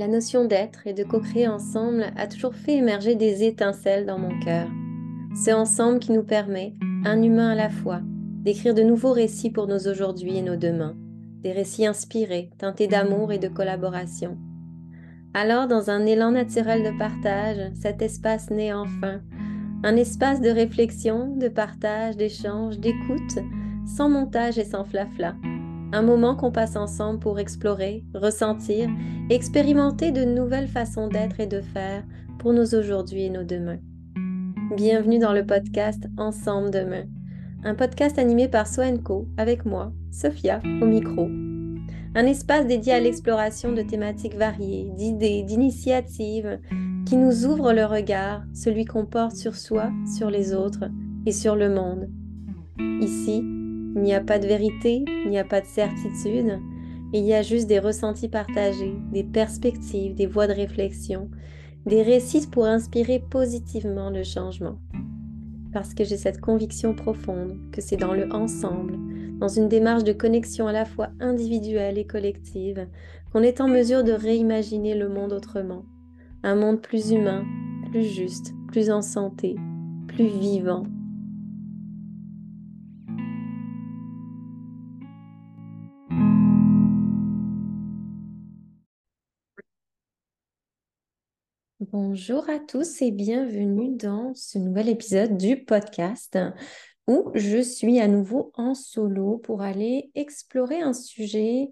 La notion d'être et de co-créer ensemble a toujours fait émerger des étincelles dans mon cœur. C'est ensemble qui nous permet, un humain à la fois, d'écrire de nouveaux récits pour nos aujourd'hui et nos demain, des récits inspirés, teintés d'amour et de collaboration. Alors, dans un élan naturel de partage, cet espace naît enfin, un espace de réflexion, de partage, d'échange, d'écoute, sans montage et sans flafla. Un moment qu'on passe ensemble pour explorer, ressentir, expérimenter de nouvelles façons d'être et de faire pour nos aujourd'hui et nos demain. Bienvenue dans le podcast Ensemble demain, un podcast animé par Soenco avec moi, Sophia, au micro. Un espace dédié à l'exploration de thématiques variées, d'idées, d'initiatives qui nous ouvrent le regard, celui qu'on porte sur soi, sur les autres et sur le monde. Ici, il n'y a pas de vérité, il n'y a pas de certitude, il y a juste des ressentis partagés, des perspectives, des voies de réflexion, des récits pour inspirer positivement le changement. Parce que j'ai cette conviction profonde que c'est dans le ensemble, dans une démarche de connexion à la fois individuelle et collective, qu'on est en mesure de réimaginer le monde autrement. Un monde plus humain, plus juste, plus en santé, plus vivant, Bonjour à tous et bienvenue dans ce nouvel épisode du podcast où je suis à nouveau en solo pour aller explorer un sujet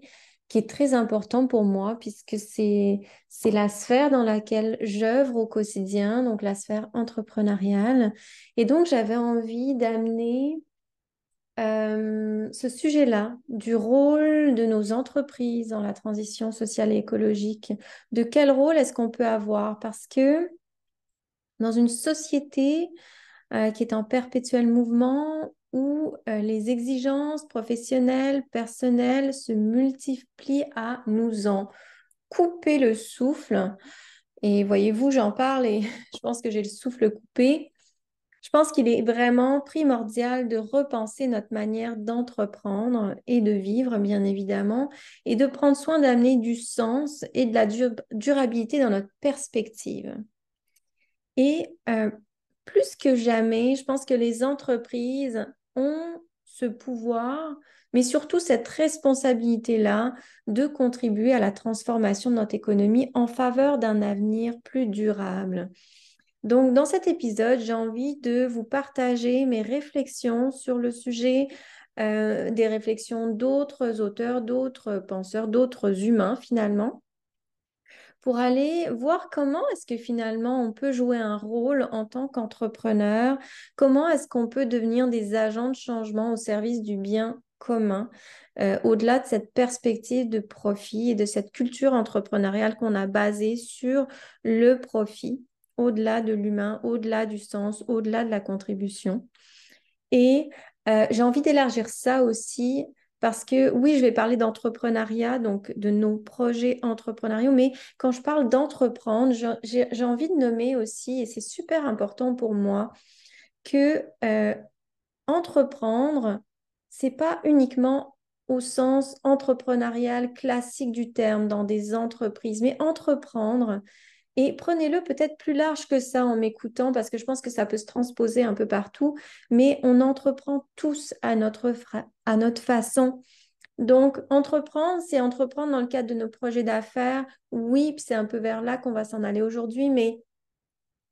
qui est très important pour moi puisque c'est la sphère dans laquelle j'œuvre au quotidien, donc la sphère entrepreneuriale. Et donc j'avais envie d'amener euh, ce sujet-là, du rôle de nos entreprises dans la transition sociale et écologique, de quel rôle est-ce qu'on peut avoir? Parce que dans une société euh, qui est en perpétuel mouvement, où euh, les exigences professionnelles, personnelles se multiplient à nous en couper le souffle. Et voyez-vous, j'en parle et je pense que j'ai le souffle coupé. Je pense qu'il est vraiment primordial de repenser notre manière d'entreprendre et de vivre, bien évidemment, et de prendre soin d'amener du sens et de la durabilité dans notre perspective. Et euh, plus que jamais, je pense que les entreprises ont ce pouvoir, mais surtout cette responsabilité-là de contribuer à la transformation de notre économie en faveur d'un avenir plus durable. Donc, dans cet épisode, j'ai envie de vous partager mes réflexions sur le sujet, euh, des réflexions d'autres auteurs, d'autres penseurs, d'autres humains finalement, pour aller voir comment est-ce que finalement on peut jouer un rôle en tant qu'entrepreneur, comment est-ce qu'on peut devenir des agents de changement au service du bien commun, euh, au-delà de cette perspective de profit et de cette culture entrepreneuriale qu'on a basée sur le profit au-delà de l'humain, au-delà du sens, au-delà de la contribution. Et euh, j'ai envie d'élargir ça aussi parce que oui, je vais parler d'entrepreneuriat, donc de nos projets entrepreneuriaux, mais quand je parle d'entreprendre, j'ai envie de nommer aussi, et c'est super important pour moi, que euh, entreprendre, c'est pas uniquement au sens entrepreneurial classique du terme dans des entreprises, mais entreprendre, et prenez-le peut-être plus large que ça en m'écoutant, parce que je pense que ça peut se transposer un peu partout, mais on entreprend tous à notre, à notre façon. Donc, entreprendre, c'est entreprendre dans le cadre de nos projets d'affaires. Oui, c'est un peu vers là qu'on va s'en aller aujourd'hui, mais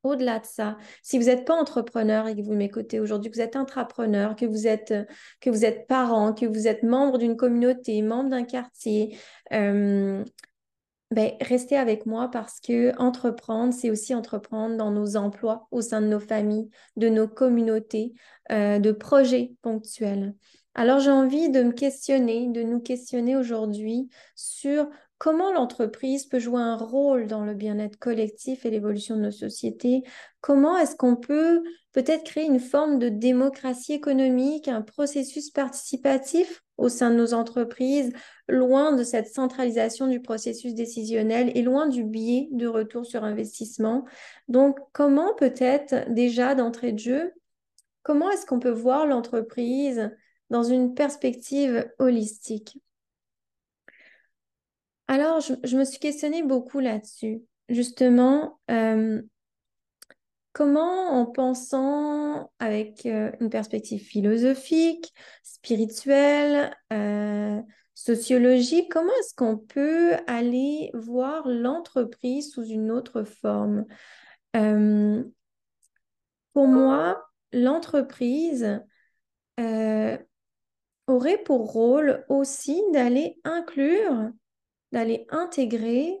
au-delà de ça, si vous n'êtes pas entrepreneur et que vous m'écoutez aujourd'hui, que vous êtes intrapreneur, que vous êtes, que vous êtes parent, que vous êtes membre d'une communauté, membre d'un quartier, euh, ben, restez avec moi parce que entreprendre, c'est aussi entreprendre dans nos emplois, au sein de nos familles, de nos communautés, euh, de projets ponctuels. Alors j'ai envie de me questionner, de nous questionner aujourd'hui sur comment l'entreprise peut jouer un rôle dans le bien-être collectif et l'évolution de nos sociétés? Comment est-ce qu'on peut peut-être créer une forme de démocratie économique, un processus participatif au sein de nos entreprises, loin de cette centralisation du processus décisionnel et loin du biais de retour sur investissement? Donc, comment peut-être déjà d'entrée de jeu, comment est-ce qu'on peut voir l'entreprise dans une perspective holistique? Alors, je, me suis questionnée beaucoup là-dessus. Justement, euh, comment en pensant avec euh, une perspective philosophique, spirituelle, euh, sociologique, comment est-ce qu'on peut aller voir l'entreprise sous une autre forme? pour moi, l'entreprise aurait pour rôle aussi d'aller inclure d'aller intégrer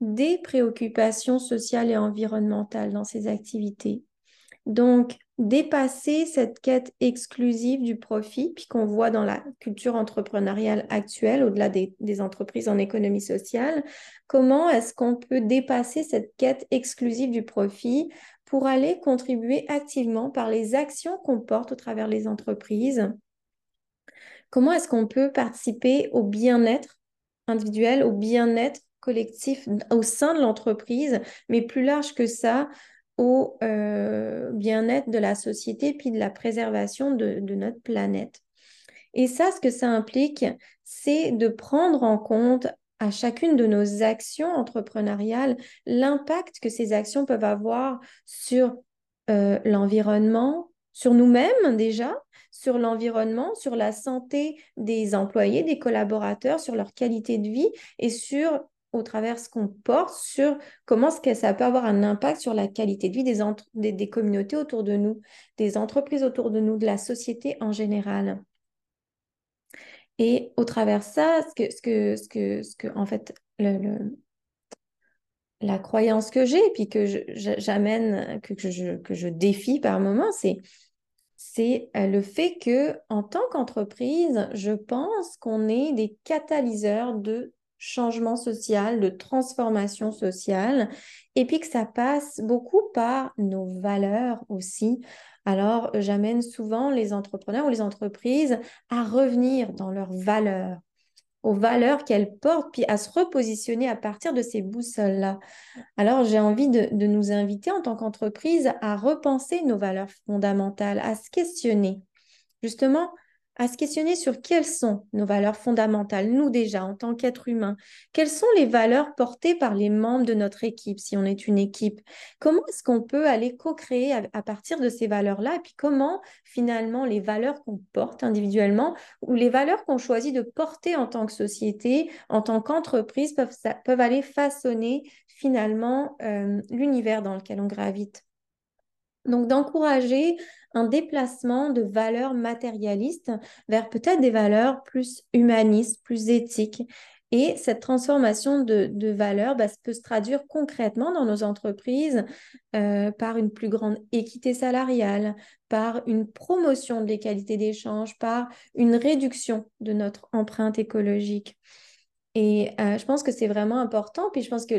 des préoccupations sociales et environnementales dans ses activités. Donc, dépasser cette quête exclusive du profit, puis qu'on voit dans la culture entrepreneuriale actuelle, au-delà des, des, entreprises en économie sociale, comment est-ce qu'on peut dépasser cette quête exclusive du profit pour aller contribuer activement par les actions qu'on porte au travers des entreprises? Comment est-ce qu'on peut participer au bien-être individuel, au bien-être collectif au sein de l'entreprise, mais plus large que ça, au euh, bien-être de la société, puis de la préservation de, notre planète. Et ça, ce que ça implique, c'est de prendre en compte à chacune de nos actions entrepreneuriales l'impact que ces actions peuvent avoir sur euh, l'environnement, sur nous-mêmes déjà, sur l'environnement, sur la santé des employés, des collaborateurs, sur leur qualité de vie et sur, au travers ce qu'on porte, sur comment ça peut avoir un impact sur la qualité de vie des, des, communautés autour de nous, des entreprises autour de nous, de la société en général. Et au travers de ça, ce que, en fait, la croyance que j'ai, et que j'amène, que, je, que je défie par moment, c'est c'est euh, le fait que en tant qu'entreprise, je pense qu'on est des catalyseurs de changement social, de transformation sociale, et puis que ça passe beaucoup par nos valeurs aussi. Alors, j'amène souvent les entrepreneurs ou les entreprises à revenir dans leurs valeurs, aux valeurs qu'elles portent, puis à se repositionner à partir de ces boussoles-là. Alors, j'ai envie de, nous inviter en tant qu'entreprise à repenser nos valeurs fondamentales, à se questionner. Justement, à se questionner sur quelles sont nos valeurs fondamentales, nous déjà, en tant qu'êtres humains. Quelles sont les valeurs portées par les membres de notre équipe, si on est une équipe? Comment est-ce qu'on peut aller co-créer à, partir de ces valeurs-là? Et puis comment, finalement, les valeurs qu'on porte individuellement ou les valeurs qu'on choisit de porter en tant que société, en tant qu'entreprise, peuvent, peuvent aller façonner, finalement, euh, l'univers dans lequel on gravite? Donc d'encourager un déplacement de valeurs matérialistes vers peut-être des valeurs plus humanistes, plus éthiques. Et cette transformation de, valeurs bah, peut se traduire concrètement dans nos entreprises euh, par une plus grande équité salariale, par une promotion de l'égalité d'échange, par une réduction de notre empreinte écologique. Et euh, je pense que c'est vraiment important. Puis je pense que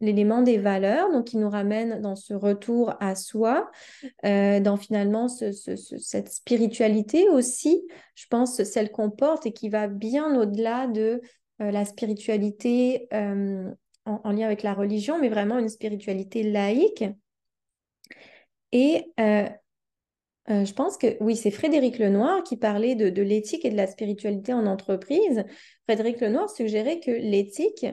l'élément des valeurs, donc qui nous ramène dans ce retour à soi, euh, dans finalement cette spiritualité aussi, je pense celle qu'on porte et qui va bien au-delà de euh, la spiritualité en, en, lien avec la religion, mais vraiment une spiritualité laïque. Et euh, je pense que oui, c'est Frédéric Lenoir qui parlait de, l'éthique et de la spiritualité en entreprise. Frédéric Lenoir suggérait que l'éthique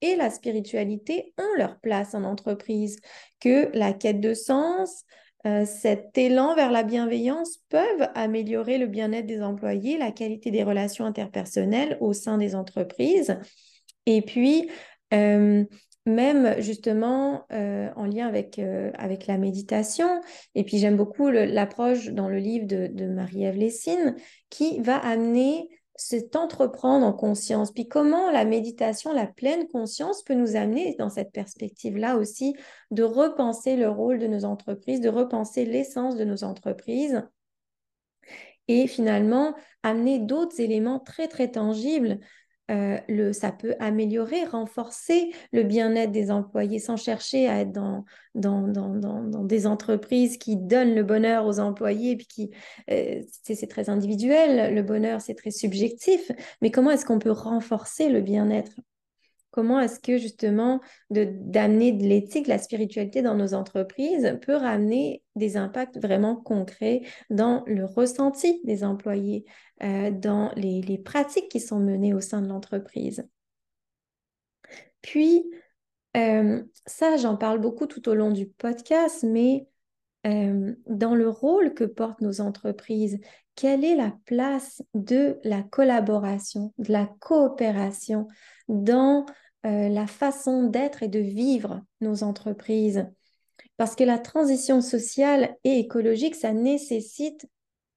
et la spiritualité ont leur place en entreprise, que la quête de sens, euh, cet élan vers la bienveillance peuvent améliorer le bien-être des employés, la qualité des relations interpersonnelles au sein des entreprises. Et puis, euh, même justement euh, en lien avec, euh, avec la méditation. Et puis j'aime beaucoup l'approche dans le livre de, Marie-Ève Lessine qui va amener cet entreprendre en conscience. Puis comment la méditation, la pleine conscience peut nous amener dans cette perspective-là aussi de repenser le rôle de nos entreprises, de repenser l'essence de nos entreprises et finalement amener d'autres éléments très très tangibles euh, le, ça peut améliorer, renforcer le bien-être des employés sans chercher à être dans, dans, dans, dans, des entreprises qui donnent le bonheur aux employés, puis qui, euh, c'est très individuel, le bonheur c'est très subjectif, mais comment est-ce qu'on peut renforcer le bien-être? Comment est-ce que justement d'amener de, l'éthique, de la spiritualité dans nos entreprises peut ramener des impacts vraiment concrets dans le ressenti des employés, euh, dans les, les, pratiques qui sont menées au sein de l'entreprise? Puis, ça, j'en parle beaucoup tout au long du podcast, mais dans le rôle que portent nos entreprises, quelle est la place de la collaboration, de la coopération dans la façon d'être et de vivre nos entreprises. Parce que la transition sociale et écologique, ça nécessite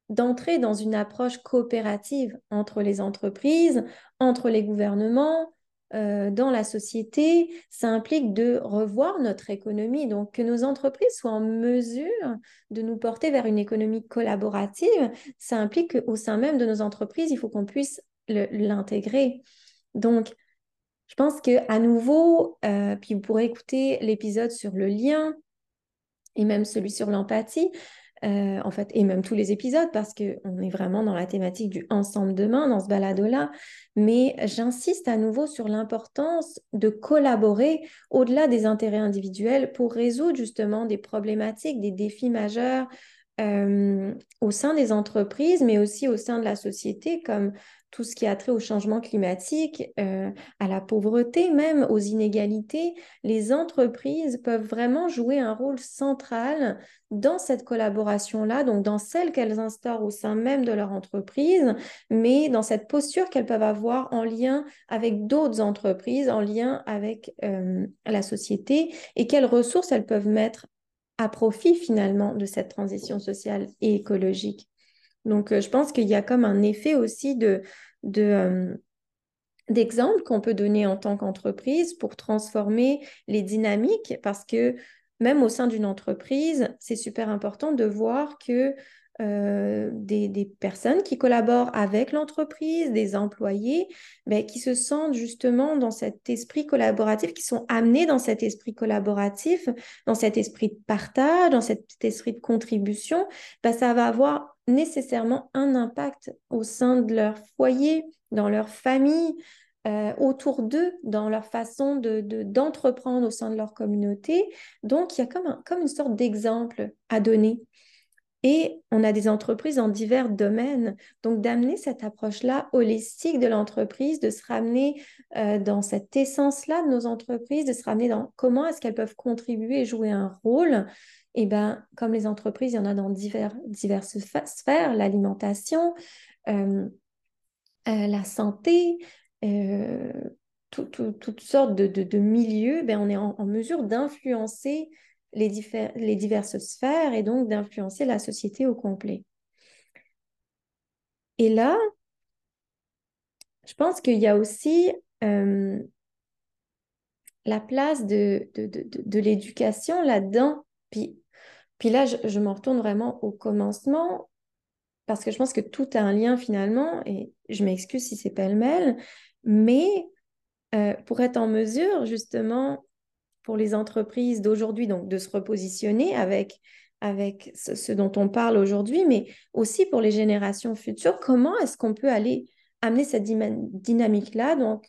d'entrer dans une approche coopérative entre les entreprises, entre les gouvernements, euh, dans la société, ça implique de revoir notre économie, donc que nos entreprises soient en mesure de nous porter vers une économie collaborative, ça implique qu'au sein même de nos entreprises, il faut qu'on puisse l'intégrer. Donc, je pense que à nouveau, euh, puis vous pourrez écouter l'épisode sur le lien et même celui sur l'empathie. Euh, en fait, et même tous les épisodes, parce qu'on est vraiment dans la thématique du ensemble demain, dans ce balado-là. Mais j'insiste à nouveau sur l'importance de collaborer au-delà des intérêts individuels pour résoudre justement des problématiques, des défis majeurs euh, au sein des entreprises, mais aussi au sein de la société, comme tout ce qui a trait au changement climatique, euh, à la pauvreté, même aux inégalités, les entreprises peuvent vraiment jouer un rôle central dans cette collaboration-là, donc dans celle qu'elles instaurent au sein même de leur entreprise, mais dans cette posture qu'elles peuvent avoir en lien avec d'autres entreprises, en lien avec euh, la société, et quelles ressources elles peuvent mettre à profit finalement de cette transition sociale et écologique. Donc, euh, je pense qu'il y a comme un effet aussi de, euh, qu'on peut donner en tant qu'entreprise pour transformer les dynamiques parce que même au sein d'une entreprise, c'est super important de voir que euh, des, personnes qui collaborent avec l'entreprise, des employés, ben, qui se sentent justement dans cet esprit collaboratif, qui sont amenés dans cet esprit collaboratif, dans cet esprit de partage, dans cet esprit de contribution, ben, ça va avoir nécessairement un impact au sein de leur foyer, dans leur famille, euh, autour d'eux, dans leur façon d'entreprendre de, au sein de leur communauté. Donc, il y a comme, comme une sorte d'exemple à donner. Et on a des entreprises en divers domaines. Donc, d'amener cette approche-là holistique de l'entreprise, de se ramener euh, dans cette essence-là de nos entreprises, de se ramener dans comment est-ce qu'elles peuvent contribuer et jouer un rôle. Et bien, comme les entreprises, il y en a dans divers, diverses sphères, l'alimentation, euh, euh, la santé, toutes sortes de, milieux, ben, on est en mesure d'influencer les, les diverses sphères et donc d'influencer la société au complet. Et là, je pense qu'il y a aussi euh, la place de, de, l'éducation là-dedans. Puis, puis là, je, je m'en retourne vraiment au commencement parce que je pense que tout a un lien finalement, et je m'excuse si c'est pêle-mêle, mais euh, pour être en mesure justement pour les entreprises d'aujourd'hui, donc de se repositionner avec, avec ce, dont on parle aujourd'hui, mais aussi pour les générations futures, comment est-ce qu'on peut aller amener cette dynamique-là, donc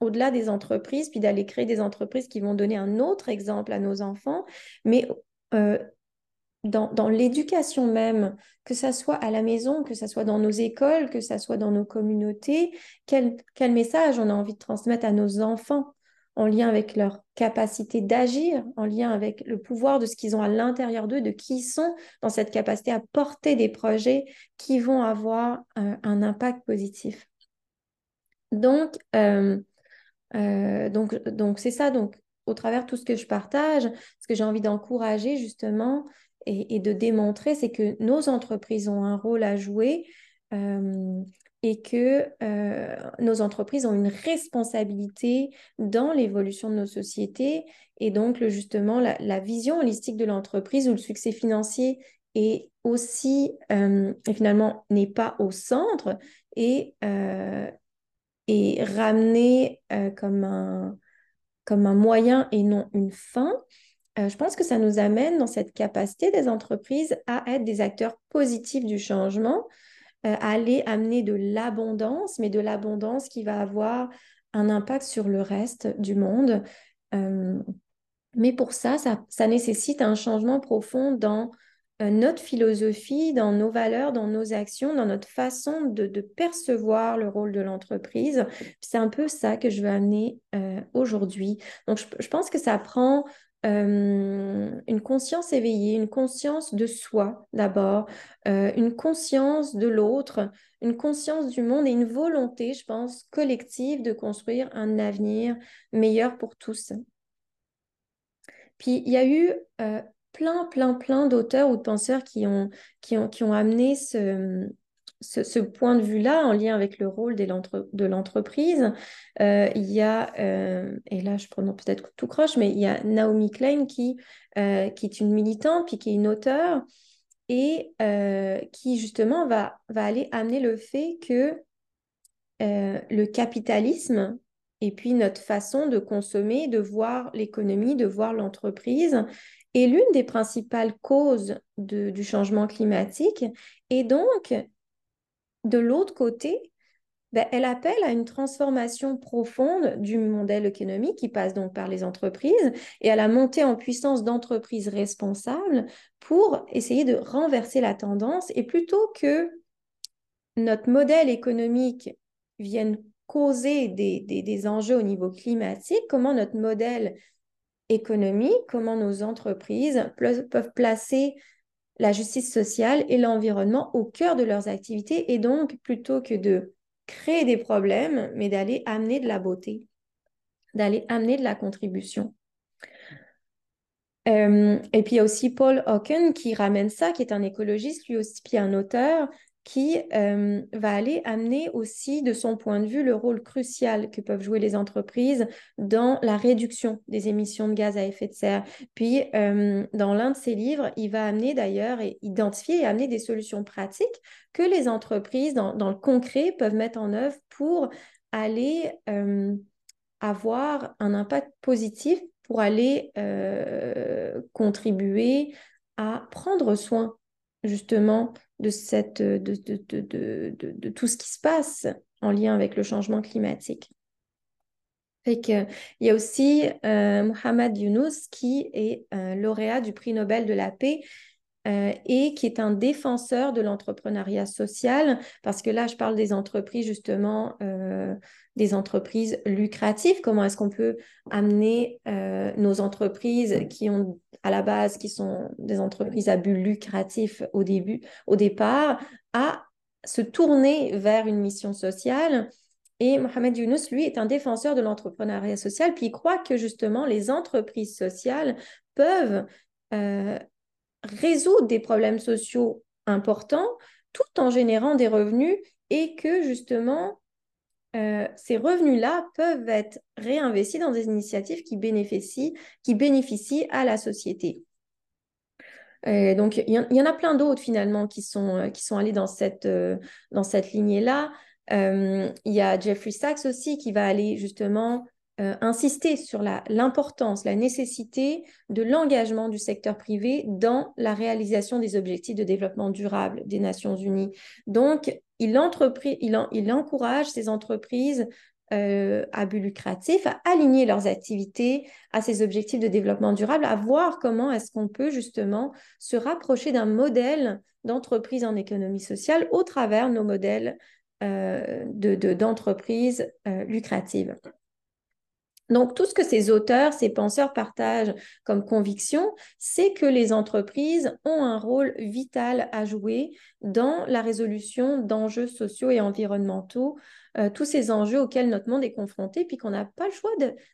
au-delà des entreprises, puis d'aller créer des entreprises qui vont donner un autre exemple à nos enfants, mais euh, dans, l'éducation même, que ça soit à la maison, que ça soit dans nos écoles, que ça soit dans nos communautés, quel, message on a envie de transmettre à nos enfants en lien avec leur capacité d'agir, en lien avec le pouvoir de ce qu'ils ont à l'intérieur d'eux, de qui ils sont dans cette capacité à porter des projets qui vont avoir un, impact positif. Donc, euh, euh, donc, donc c'est ça. Donc, au travers tout ce que je partage, ce que j'ai envie d'encourager justement et, de démontrer, c'est que nos entreprises ont un rôle à jouer. Euh, et que euh, nos entreprises ont une responsabilité dans l'évolution de nos sociétés et donc justement la, vision holistique de l'entreprise où le succès financier est aussi euh, finalement n'est pas au centre et euh, est ramené comme un comme un moyen et non une fin. Je pense que ça nous amène dans cette capacité des entreprises à être des acteurs positifs du changement, euh, aller amener de l'abondance, mais de l'abondance qui va avoir un impact sur le reste du monde. Euh, mais pour ça, ça, nécessite un changement profond dans euh, notre philosophie, dans nos valeurs, dans nos actions, dans notre façon de, percevoir le rôle de l'entreprise. C'est un peu ça que je veux amener euh, aujourd'hui. Donc, je, pense que ça prend euh, une conscience éveillée, une conscience de soi d'abord, une conscience de l'autre, une conscience du monde et une volonté, je pense, collective de construire un avenir meilleur pour tous. Puis il y a eu plein, plein, plein d'auteurs ou de penseurs qui ont, qui ont, qui ont amené ce, ce, point de vue-là en lien avec le rôle de l'entreprise. Euh, il y a, euh, et là je prononce peut-être tout croche, mais il y a Naomi Klein qui, euh, qui est une militante, puis qui est une auteure, et qui justement va, va aller amener le fait que le capitalisme et puis notre façon de consommer, de voir l'économie, de voir l'entreprise, est l'une des principales causes du changement climatique. Et donc, de l'autre côté, ben, elle appelle à une transformation profonde du modèle économique qui passe donc par les entreprises et à la montée en puissance d'entreprises responsables pour essayer de renverser la tendance. Et plutôt que notre modèle économique vienne causer des, enjeux au niveau climatique, comment notre modèle économie, comment nos entreprises peuvent placer la justice sociale et l'environnement au cœur de leurs activités et donc plutôt que de créer des problèmes, mais d'aller amener de la beauté, d'aller amener de la contribution. Euh, et puis il y a aussi Paul Hawken qui ramène ça, qui est un écologiste, lui aussi, puis un auteur, qui euh, va aller amener aussi de son point de vue le rôle crucial que peuvent jouer les entreprises dans la réduction des émissions de gaz à effet de serre. Puis, euh, dans l'un de ses livres, il va amener d'ailleurs et identifier et amener des solutions pratiques que les entreprises, dans, le concret, peuvent mettre en œuvre pour aller euh, avoir un impact positif, pour aller contribuer à prendre soin justement de, cette, de, de, de, tout ce qui se passe en lien avec le changement climatique. Fait que, il y a aussi euh, Mohamed Younous qui est euh, lauréat du prix Nobel de la paix euh, et qui est un défenseur de l'entrepreneuriat social, parce que là, je parle des entreprises, justement, euh, des entreprises lucratives. Comment est-ce qu'on peut amener euh, nos entreprises qui ont, à la base, qui sont des entreprises à but lucratif au début, au départ, à se tourner vers une mission sociale? Et Mohamed Younous, lui, est un défenseur de l'entrepreneuriat social, puis il croit que justement les entreprises sociales peuvent résoudre des problèmes sociaux importants tout en générant des revenus et que justement euh, ces revenus-là peuvent être réinvestis dans des initiatives qui bénéficient, qui bénéficient à la société. Euh, donc, il y, en a plein d'autres finalement qui sont, euh, qui sont allés dans cette, dans cette lignée-là. Il y a Jeffrey Sachs aussi qui va aller justement euh, insister sur l'importance, la, nécessité de l'engagement du secteur privé dans la réalisation des objectifs de développement durable des Nations Unies. Donc, il, encourage ces entreprises euh, à but lucratif à aligner leurs activités à ces objectifs de développement durable, à voir comment est-ce qu'on peut justement se rapprocher d'un modèle d'entreprise en économie sociale au travers nos modèles euh, d'entreprises lucratives. Donc, tout ce que ces auteurs, ces penseurs partagent comme conviction, c'est que les entreprises ont un rôle vital à jouer dans la résolution d'enjeux sociaux et environnementaux, euh, tous ces enjeux auxquels notre monde est confronté, puis qu'on n'a pas le choix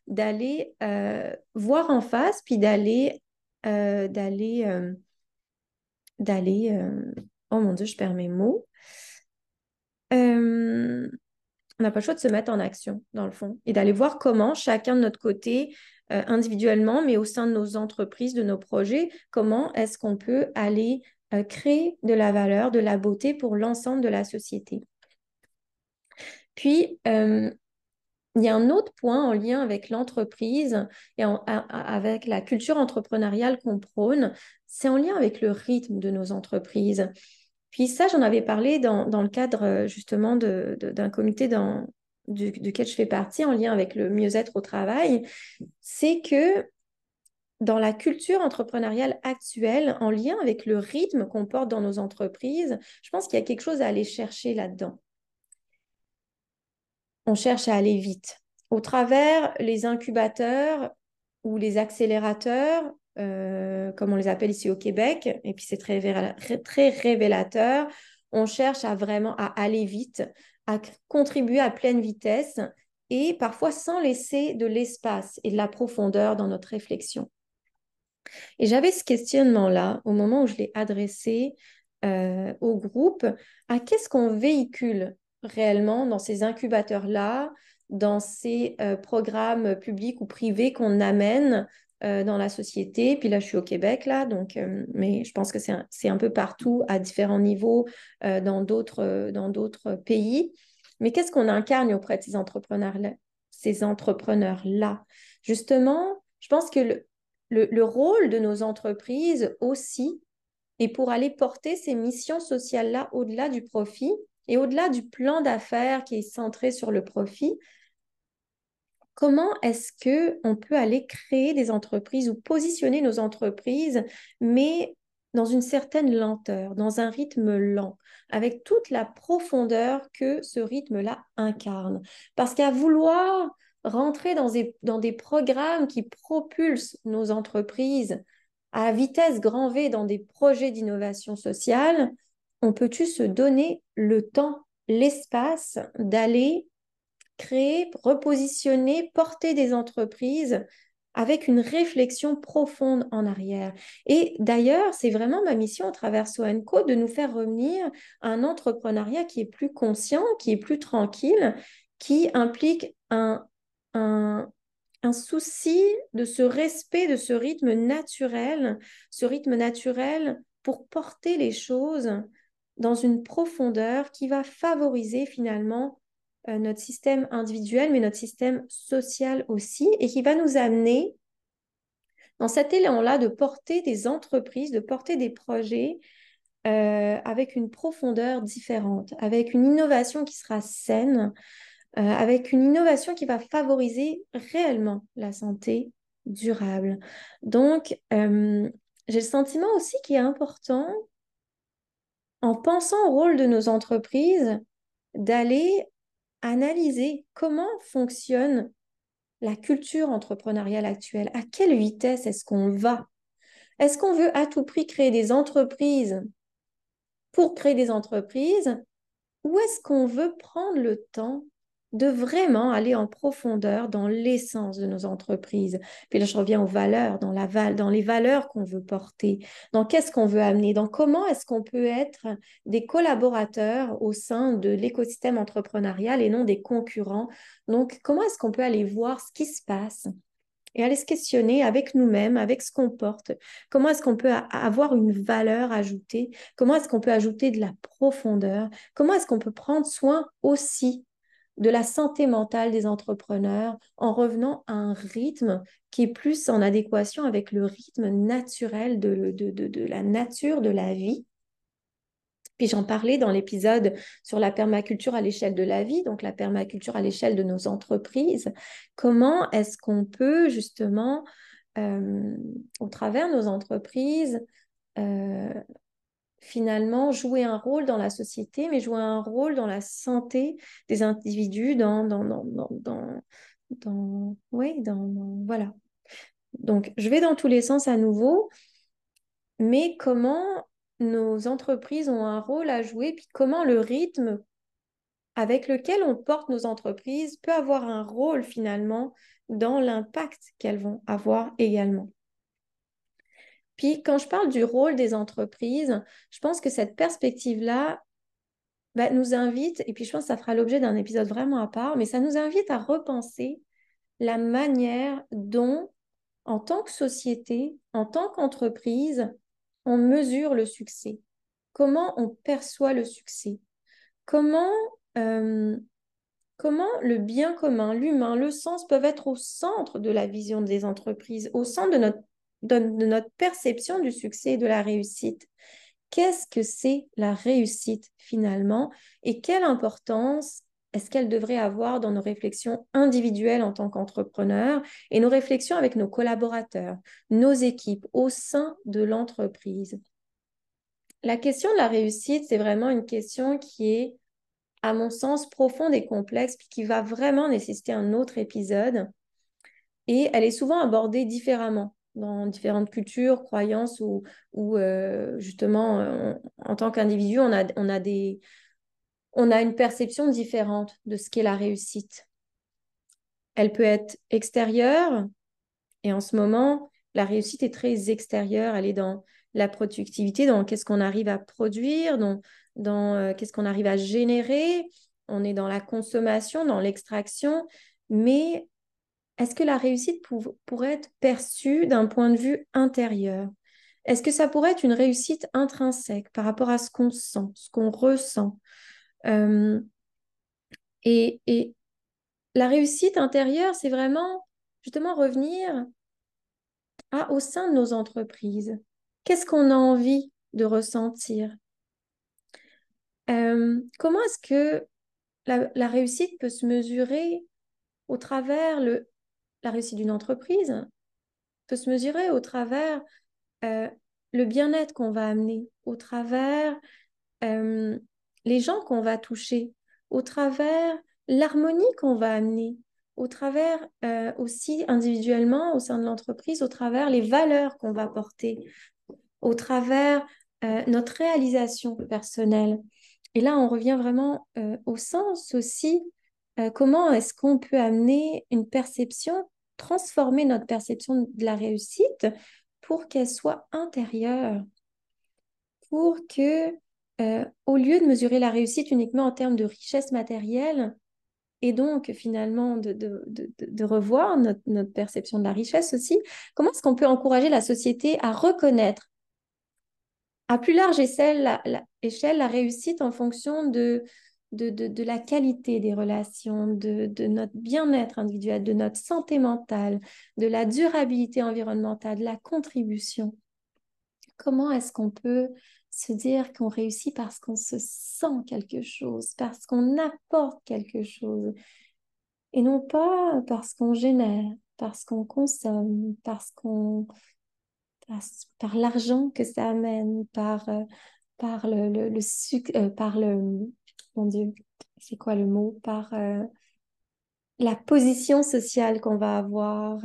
d'aller euh, voir en face, puis d'aller, euh, d'aller, d'aller, oh mon Dieu, je perds mes mots on n'a pas le choix de se mettre en action, dans le fond, et d'aller voir comment chacun de notre côté, euh, individuellement, mais au sein de nos entreprises, de nos projets, comment est-ce qu'on peut aller euh, créer de la valeur, de la beauté pour l'ensemble de la société. Puis, euh, il y a un autre point en lien avec l'entreprise et avec la culture entrepreneuriale qu'on prône, c'est en lien avec le rythme de nos entreprises. Puis ça, j'en avais parlé dans, le cadre euh, justement d'un comité dans, duquel je fais partie en lien avec le mieux-être au travail. C'est que dans la culture entrepreneuriale actuelle, en lien avec le rythme qu'on porte dans nos entreprises, je pense qu'il y a quelque chose à aller chercher là-dedans. On cherche à aller vite. Au travers les incubateurs ou les accélérateurs, euh, comme on les appelle ici au Québec, et puis c'est très, très révélateur, on cherche à vraiment à aller vite, à contribuer à pleine vitesse et parfois sans laisser de l'espace et de la profondeur dans notre réflexion. Et j'avais ce questionnement-là au moment où je l'ai adressé euh, au groupe, à qu'est-ce qu'on véhicule réellement dans ces incubateurs-là, dans ces euh, programmes publics ou privés qu'on amène euh, dans la société. Puis là, je suis au Québec, là, donc, mais je pense que c'est un, un, peu partout, à différents niveaux, dans d'autres pays. Mais qu'est-ce qu'on incarne auprès de ces entrepreneurs-là Ces entrepreneurs-là? Justement, je pense que le, le, rôle de nos entreprises aussi est pour aller porter ces missions sociales-là au-delà du profit et au-delà du plan d'affaires qui est centré sur le profit. Comment est-ce que on peut aller créer des entreprises ou positionner nos entreprises, mais dans une certaine lenteur, dans un rythme lent, avec toute la profondeur que ce rythme-là incarne? Parce qu'à vouloir rentrer dans des, dans des programmes qui propulsent nos entreprises à vitesse grand V dans des projets d'innovation sociale, on peut-tu se donner le temps, l'espace d'aller créer, repositionner, porter des entreprises avec une réflexion profonde en arrière. Et d'ailleurs, c'est vraiment ma mission à travers Soenco de nous faire revenir à un entrepreneuriat qui est plus conscient, qui est plus tranquille, qui implique un un, souci de ce respect de ce rythme naturel, ce rythme naturel pour porter les choses dans une profondeur qui va favoriser finalement euh, notre système individuel, mais notre système social aussi, et qui va nous amener dans cet élan-là de porter des entreprises, de porter des projets euh, avec une profondeur différente, avec une innovation qui sera saine, euh, avec une innovation qui va favoriser réellement la santé durable. Donc, j'ai le sentiment aussi qu'il est important, en pensant au rôle de nos entreprises, d'aller analyser comment fonctionne la culture entrepreneuriale actuelle. À quelle vitesse est-ce qu'on va? Est-ce qu'on veut à tout prix créer des entreprises pour créer des entreprises ou est-ce qu'on veut prendre le temps de vraiment aller en profondeur dans l'essence de nos entreprises. Puis là, je reviens aux valeurs, dans, la dans les valeurs qu'on veut porter, dans qu'est-ce qu'on veut amener, dans comment est-ce qu'on peut être des collaborateurs au sein de l'écosystème entrepreneurial et non des concurrents? Donc, comment est-ce qu'on peut aller voir ce qui se passe et aller se questionner avec nous-mêmes, avec ce qu'on porte? Comment est-ce qu'on peut avoir une valeur ajoutée? Comment est-ce qu'on peut ajouter de la profondeur? Comment est-ce qu'on peut prendre soin aussi de la santé mentale des entrepreneurs en revenant à un rythme qui est plus en adéquation avec le rythme naturel de, de, la nature de la vie. Puis j'en parlais dans l'épisode sur la permaculture à l'échelle de la vie, donc la permaculture à l'échelle de nos entreprises. Comment est-ce qu'on peut justement, euh, au travers de nos entreprises, euh, finalement jouer un rôle dans la société, mais jouer un rôle dans la santé des individus, dans, dans, dans, dans, dans, oui, dans, voilà. Donc, je vais dans tous les sens à nouveau, mais comment nos entreprises ont un rôle à jouer, puis comment le rythme avec lequel on porte nos entreprises peut avoir un rôle finalement dans l'impact qu'elles vont avoir également. Puis quand je parle du rôle des entreprises, je pense que cette perspective-là bah, nous invite, et puis je pense que ça fera l'objet d'un épisode vraiment à part, mais ça nous invite à repenser la manière dont, en tant que société, en tant qu'entreprise, on mesure le succès. Comment on perçoit le succès. Comment, euh, comment le bien commun, l'humain, le sens peuvent être au centre de la vision des entreprises, au centre de notre de, notre perception du succès et de la réussite. Qu'est-ce que c'est la réussite finalement? Et quelle importance est-ce qu'elle devrait avoir dans nos réflexions individuelles en tant qu'entrepreneur et nos réflexions avec nos collaborateurs, nos équipes au sein de l'entreprise? La question de la réussite, c'est vraiment une question qui est, à mon sens, profonde et complexe, puis qui va vraiment nécessiter un autre épisode. Et elle est souvent abordée différemment dans différentes cultures, croyances, ou, euh, justement, en tant qu'individu, on a, on a on a une perception différente de ce qu'est la réussite. Elle peut être extérieure, et en ce moment, la réussite est très extérieure. Elle est dans la productivité, dans qu'est-ce qu'on arrive à produire, dans, dans euh, qu'est-ce qu'on arrive à générer. On est dans la consommation, dans l'extraction. Mais est-ce que la réussite pourrait être perçue d'un point de vue intérieur? Est-ce que ça pourrait être une réussite intrinsèque par rapport à ce qu'on sent, ce qu'on ressent? Et, la réussite intérieure, c'est vraiment justement revenir à, au sein de nos entreprises. Qu'est-ce qu'on a envie de ressentir? Comment est-ce que la, réussite peut se mesurer au travers le, la réussite d'une entreprise peut se mesurer au travers euh, le bien-être qu'on va amener, au travers les gens qu'on va toucher, au travers l'harmonie qu'on va amener, au travers euh, aussi individuellement au sein de l'entreprise, au travers les valeurs qu'on va porter, au travers euh, notre réalisation personnelle. Et là, on revient vraiment euh, au sens aussi, comment est-ce qu'on peut amener une perception, transformer notre perception de la réussite pour qu'elle soit intérieure, pour que euh, au lieu de mesurer la réussite uniquement en termes de richesse matérielle, et donc finalement de, de, revoir notre, notre, perception de la richesse aussi, comment est-ce qu'on peut encourager la société à reconnaître à plus large échelle la, échelle, la réussite en fonction de, de, la qualité des relations, de, notre bien-être individuel, de notre santé mentale, de la durabilité environnementale, de la contribution. Comment est-ce qu'on peut se dire qu'on réussit parce qu'on se sent quelque chose, parce qu'on apporte quelque chose, et non pas parce qu'on génère, parce qu'on consomme, parce qu'on par l'argent que ça amène, par, euh, par le, le, euh, par le, mon Dieu, c'est quoi le mot, par euh, la position sociale qu'on va avoir.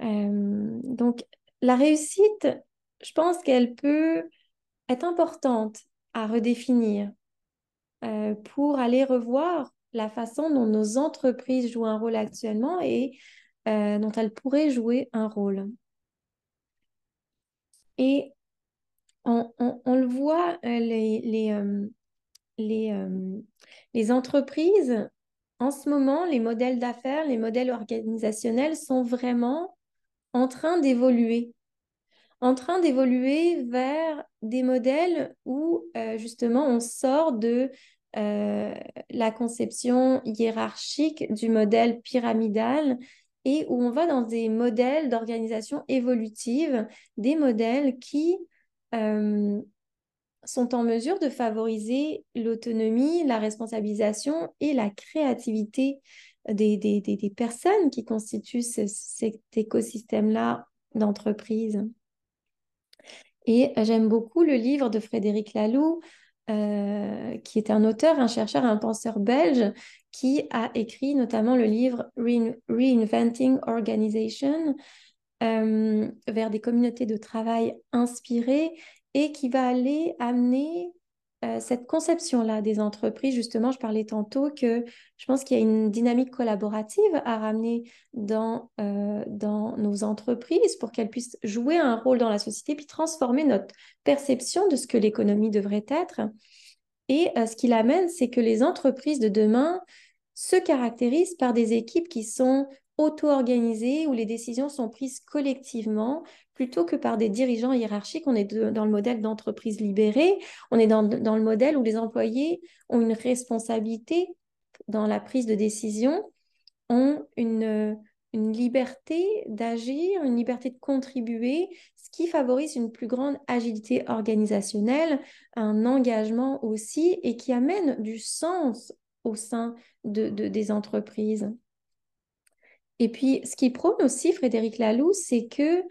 donc, la réussite, je pense qu'elle peut être importante à redéfinir euh, pour aller revoir la façon dont nos entreprises jouent un rôle actuellement et euh, dont elles pourraient jouer un rôle. Et on, le voit, euh, les, les, les, les entreprises, en ce moment, les modèles d'affaires, les modèles organisationnels sont vraiment en train d'évoluer. En train d'évoluer vers des modèles où euh, justement on sort de euh, la conception hiérarchique du modèle pyramidal et où on va dans des modèles d'organisation évolutive, des modèles qui euh, sont en mesure de favoriser l'autonomie, la responsabilisation et la créativité des, des personnes qui constituent cet écosystème-là d'entreprise. Et j'aime beaucoup le livre de Frédéric Laloux, euh, qui est un auteur, un chercheur, un penseur belge, qui a écrit notamment le livre Reinventing Organization euh, vers des communautés de travail inspirées et qui va aller amener euh, cette conception-là des entreprises, justement, je parlais tantôt que je pense qu'il y a une dynamique collaborative à ramener dans, euh, dans nos entreprises pour qu'elles puissent jouer un rôle dans la société, puis transformer notre perception de ce que l'économie devrait être. Et euh, ce qu'il amène, c'est que les entreprises de demain se caractérisent par des équipes qui sont auto-organisées, où les décisions sont prises collectivement, plutôt que par des dirigeants hiérarchiques. On est dans le modèle d'entreprise libérée, on est dans, le modèle où les employés ont une responsabilité dans la prise de décision, ont une, une liberté d'agir, une liberté de contribuer, ce qui favorise une plus grande agilité organisationnelle, un engagement aussi, et qui amène du sens au sein de, des entreprises. Et puis, ce qui prône aussi Frédéric Laloux, c'est que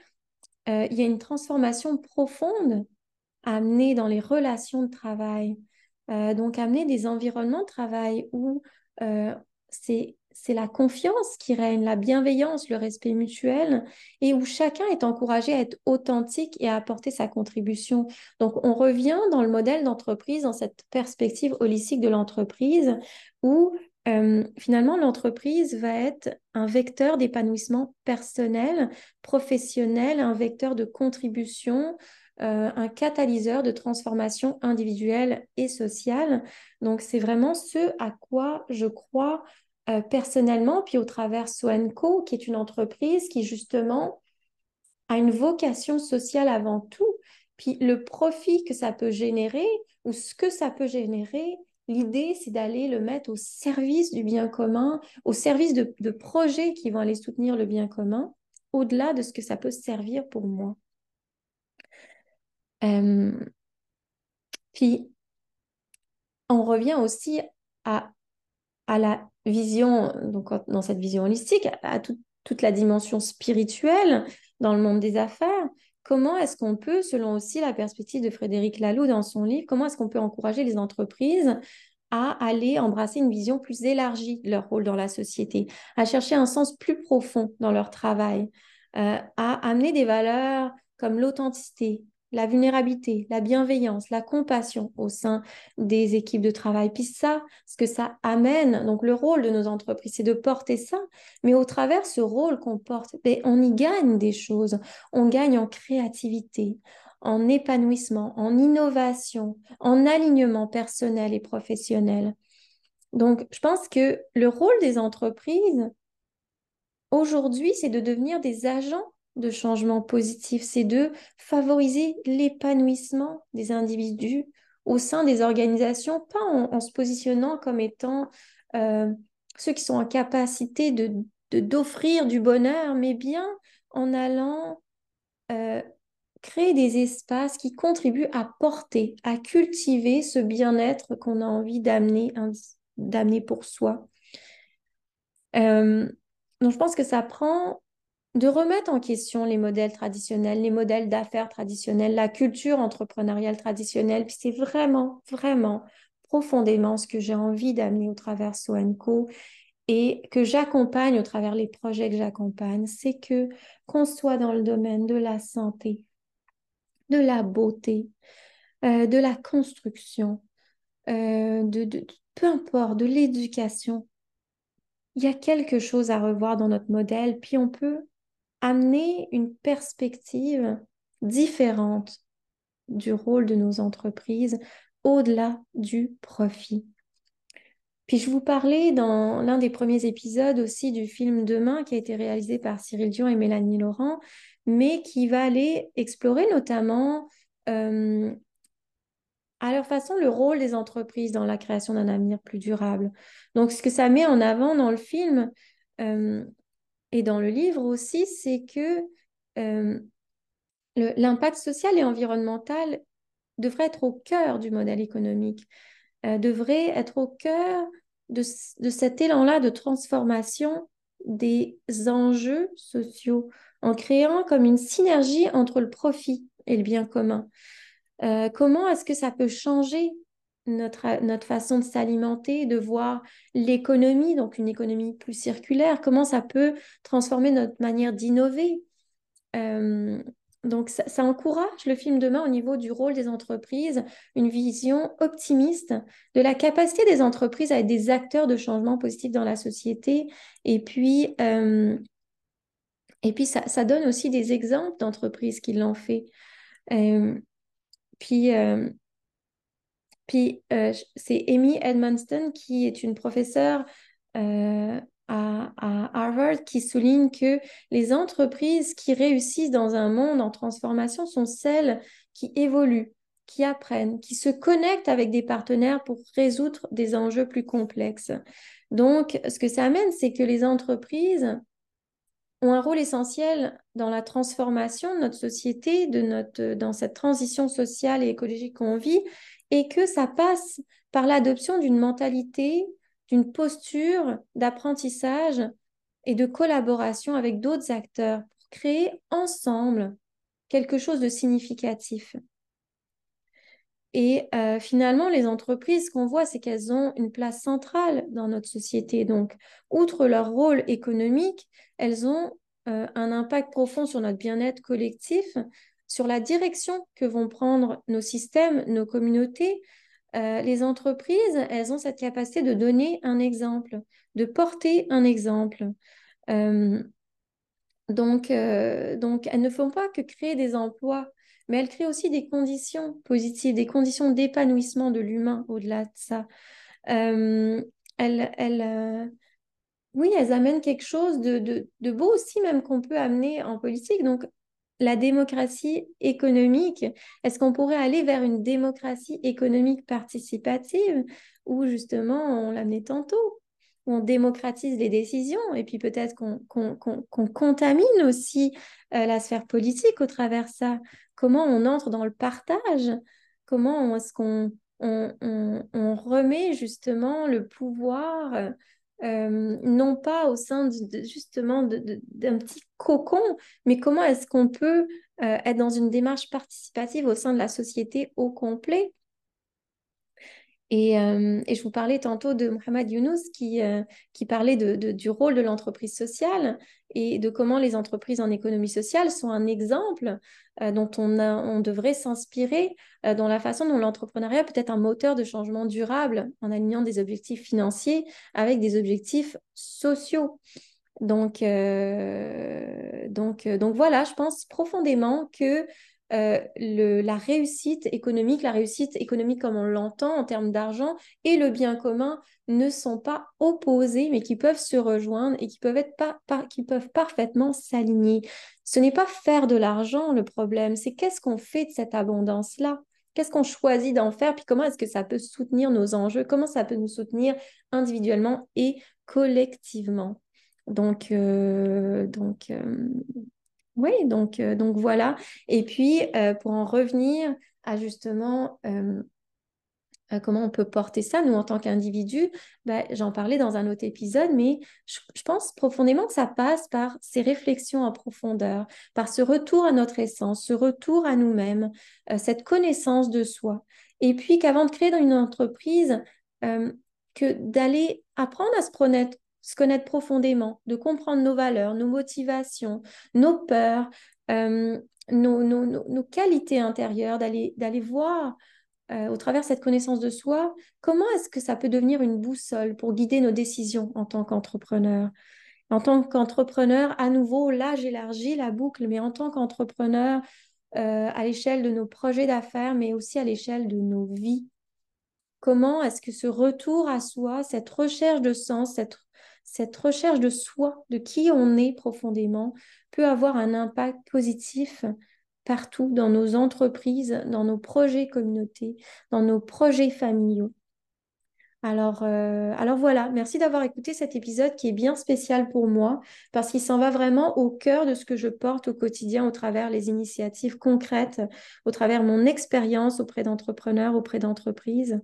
euh, il y a une transformation profonde à amener dans les relations de travail. Euh, donc, amener des environnements de travail où euh, c'est la confiance qui règne, la bienveillance, le respect mutuel, et où chacun est encouragé à être authentique et à apporter sa contribution. Donc, on revient dans le modèle d'entreprise, dans cette perspective holistique de l'entreprise, où euh, finalement l'entreprise va être un vecteur d'épanouissement personnel, professionnel, un vecteur de contribution, euh, un catalyseur de transformation individuelle et sociale. Donc, c'est vraiment ce à quoi je crois euh, personnellement, puis au travers Soenco, qui est une entreprise qui justement a une vocation sociale avant tout. Puis le profit que ça peut générer ou ce que ça peut générer, l'idée, c'est d'aller le mettre au service du bien commun, au service de, projets qui vont aller soutenir le bien commun, au-delà de ce que ça peut servir pour moi. Euh, puis, on revient aussi à, la vision, donc dans cette vision holistique, à toute la dimension spirituelle dans le monde des affaires, comment est-ce qu'on peut, selon aussi la perspective de Frédéric Laloux dans son livre, comment est-ce qu'on peut encourager les entreprises à aller embrasser une vision plus élargie de leur rôle dans la société, à chercher un sens plus profond dans leur travail, euh, à amener des valeurs comme l'authenticité, la vulnérabilité, la bienveillance, la compassion au sein des équipes de travail. Puis ça, ce que ça amène, donc le rôle de nos entreprises, c'est de porter ça, mais au travers ce rôle qu'on porte, ben, on y gagne des choses. On gagne en créativité, en épanouissement, en innovation, en alignement personnel et professionnel. Donc, je pense que le rôle des entreprises, aujourd'hui, c'est de devenir des agents de changement positif, c'est de favoriser l'épanouissement des individus au sein des organisations, pas en, se positionnant comme étant euh, ceux qui sont en capacité de, d'offrir du bonheur, mais bien en allant euh, créer des espaces qui contribuent à porter, à cultiver ce bien-être qu'on a envie d'amener, d'amener pour soi. Euh, donc je pense que ça prend de remettre en question les modèles traditionnels, les modèles d'affaires traditionnels, la culture entrepreneuriale traditionnelle. Puis c'est vraiment, vraiment profondément ce que j'ai envie d'amener au travers Soenco et que j'accompagne au travers les projets que j'accompagne, c'est que qu'on soit dans le domaine de la santé, de la beauté, euh, de la construction, euh, de, peu importe, de l'éducation, il y a quelque chose à revoir dans notre modèle, puis on peut amener une perspective différente du rôle de nos entreprises au-delà du profit. Puis je vous parlais dans l'un des premiers épisodes aussi du film Demain qui a été réalisé par Cyril Dion et Mélanie Laurent, mais qui va aller explorer notamment euh, à leur façon le rôle des entreprises dans la création d'un avenir plus durable. Donc ce que ça met en avant dans le film, euh, et dans le livre aussi, c'est que euh, l'impact social et environnemental devrait être au cœur du modèle économique, euh, devrait être au cœur de, cet élan-là de transformation des enjeux sociaux, en créant comme une synergie entre le profit et le bien commun. Euh, comment est-ce que ça peut changer notre, notre façon de s'alimenter, de voir l'économie, donc une économie plus circulaire, comment ça peut transformer notre manière d'innover. Euh, donc ça, encourage le film demain au niveau du rôle des entreprises, une vision optimiste de la capacité des entreprises à être des acteurs de changement positif dans la société. Et puis, euh, et puis ça, ça, donne aussi des exemples d'entreprises qui l'ont fait. Euh, puis puis, euh, c'est Amy Edmonston qui est une professeure euh, à, Harvard qui souligne que les entreprises qui réussissent dans un monde en transformation sont celles qui évoluent, qui apprennent, qui se connectent avec des partenaires pour résoudre des enjeux plus complexes. Donc, ce que ça amène, c'est que les entreprises ont un rôle essentiel dans la transformation de notre société, de notre, dans cette transition sociale et écologique qu'on vit, et que ça passe par l'adoption d'une mentalité d'une posture d'apprentissage et de collaboration avec d'autres acteurs pour créer ensemble quelque chose de significatif. Et euh, finalement, les entreprises, ce qu'on voit, c'est qu'elles ont une place centrale dans notre société. Donc, outre leur rôle économique, elles ont euh, un impact profond sur notre bien-être collectif, sur la direction que vont prendre nos systèmes, nos communautés. Euh, les entreprises, elles ont cette capacité de donner un exemple, de porter un exemple. donc, donc, elles ne font pas que créer des emplois mais elle crée aussi des conditions positives, des conditions d'épanouissement de l'humain au-delà de ça. Euh, elle, euh, oui, elles amènent quelque chose de, de, beau aussi, même qu'on peut amener en politique. Donc, la démocratie économique, est-ce qu'on pourrait aller vers une démocratie économique participative où justement, on l'amenait tantôt, où on démocratise les décisions et puis peut-être qu'on contamine aussi euh, la sphère politique au travers ça? Comment on entre dans le partage, comment est-ce qu'on on, remet justement le pouvoir, euh, non pas au sein justement d'un petit cocon, mais comment est-ce qu'on peut euh, être dans une démarche participative au sein de la société au complet? Euh, et, je vous parlais tantôt de Mohamed Younous qui, qui parlait du rôle de l'entreprise sociale et de comment les entreprises en économie sociale sont un exemple euh, dont on, devrait s'inspirer euh, dans la façon dont l'entrepreneuriat peut être un moteur de changement durable en alignant des objectifs financiers avec des objectifs sociaux. Euh, donc voilà, je pense profondément que euh, la réussite économique, la réussite économique comme on l'entend en termes d'argent et le bien commun ne sont pas opposés, mais qui peuvent se rejoindre et qui peuvent, être qui peuvent parfaitement s'aligner. Ce n'est pas faire de l'argent le problème, c'est qu'est-ce qu'on fait de cette abondance-là? Qu'est-ce qu'on choisit d'en faire? Puis comment est-ce que ça peut soutenir nos enjeux? Comment ça peut nous soutenir individuellement et collectivement? Donc, euh, donc euh, oui, donc, euh, donc voilà. Et puis, euh, pour en revenir à justement euh, comment on peut porter ça, nous, en tant qu'individus, bah, j'en parlais dans un autre épisode, mais je, pense profondément que ça passe par ces réflexions en profondeur, par ce retour à notre essence, ce retour à nous-mêmes, cette connaissance de soi. Et puis qu'avant de créer dans une entreprise, que d'aller apprendre à se se connaître profondément, de comprendre nos valeurs, nos motivations, nos peurs, euh, nos, nos, qualités intérieures, d'aller voir euh, au travers de cette connaissance de soi, comment est-ce que ça peut devenir une boussole pour guider nos décisions en tant qu'entrepreneur. En tant qu'entrepreneur, à nouveau, là, j'élargis la boucle, mais en tant qu'entrepreneur, euh, à l'échelle de nos projets d'affaires, mais aussi à l'échelle de nos vies. Comment est-ce que ce retour à soi, cette recherche de sens, cette cette recherche de soi, de qui on est profondément, peut avoir un impact positif partout dans nos entreprises, dans nos projets communautés, dans nos projets familiaux. Alors, euh, alors voilà, merci d'avoir écouté cet épisode qui est bien spécial pour moi parce qu'il s'en va vraiment au cœur de ce que je porte au quotidien au travers les initiatives concrètes, au travers mon expérience auprès d'entrepreneurs, auprès d'entreprises.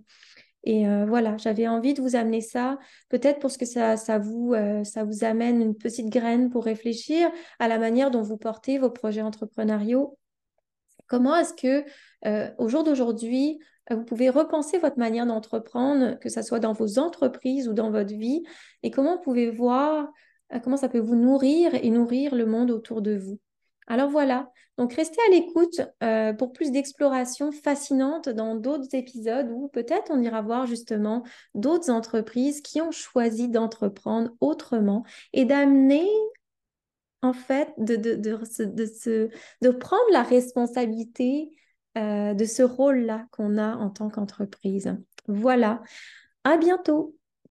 Et euh, voilà, j'avais envie de vous amener ça, peut-être parce que ça, ça, vous, euh, ça vous amène une petite graine pour réfléchir à la manière dont vous portez vos projets entrepreneuriaux. Comment est-ce que, euh, au jour d'aujourd'hui, vous pouvez repenser votre manière d'entreprendre, que ce soit dans vos entreprises ou dans votre vie, et comment vous pouvez voir comment ça peut vous nourrir et nourrir le monde autour de vous? Alors voilà, donc restez à l'écoute euh, pour plus d'exploration fascinante dans d'autres épisodes où peut-être on ira voir justement d'autres entreprises qui ont choisi d'entreprendre autrement et d'amener en fait de, prendre la responsabilité euh, de ce rôle-là qu'on a en tant qu'entreprise. Voilà, à bientôt.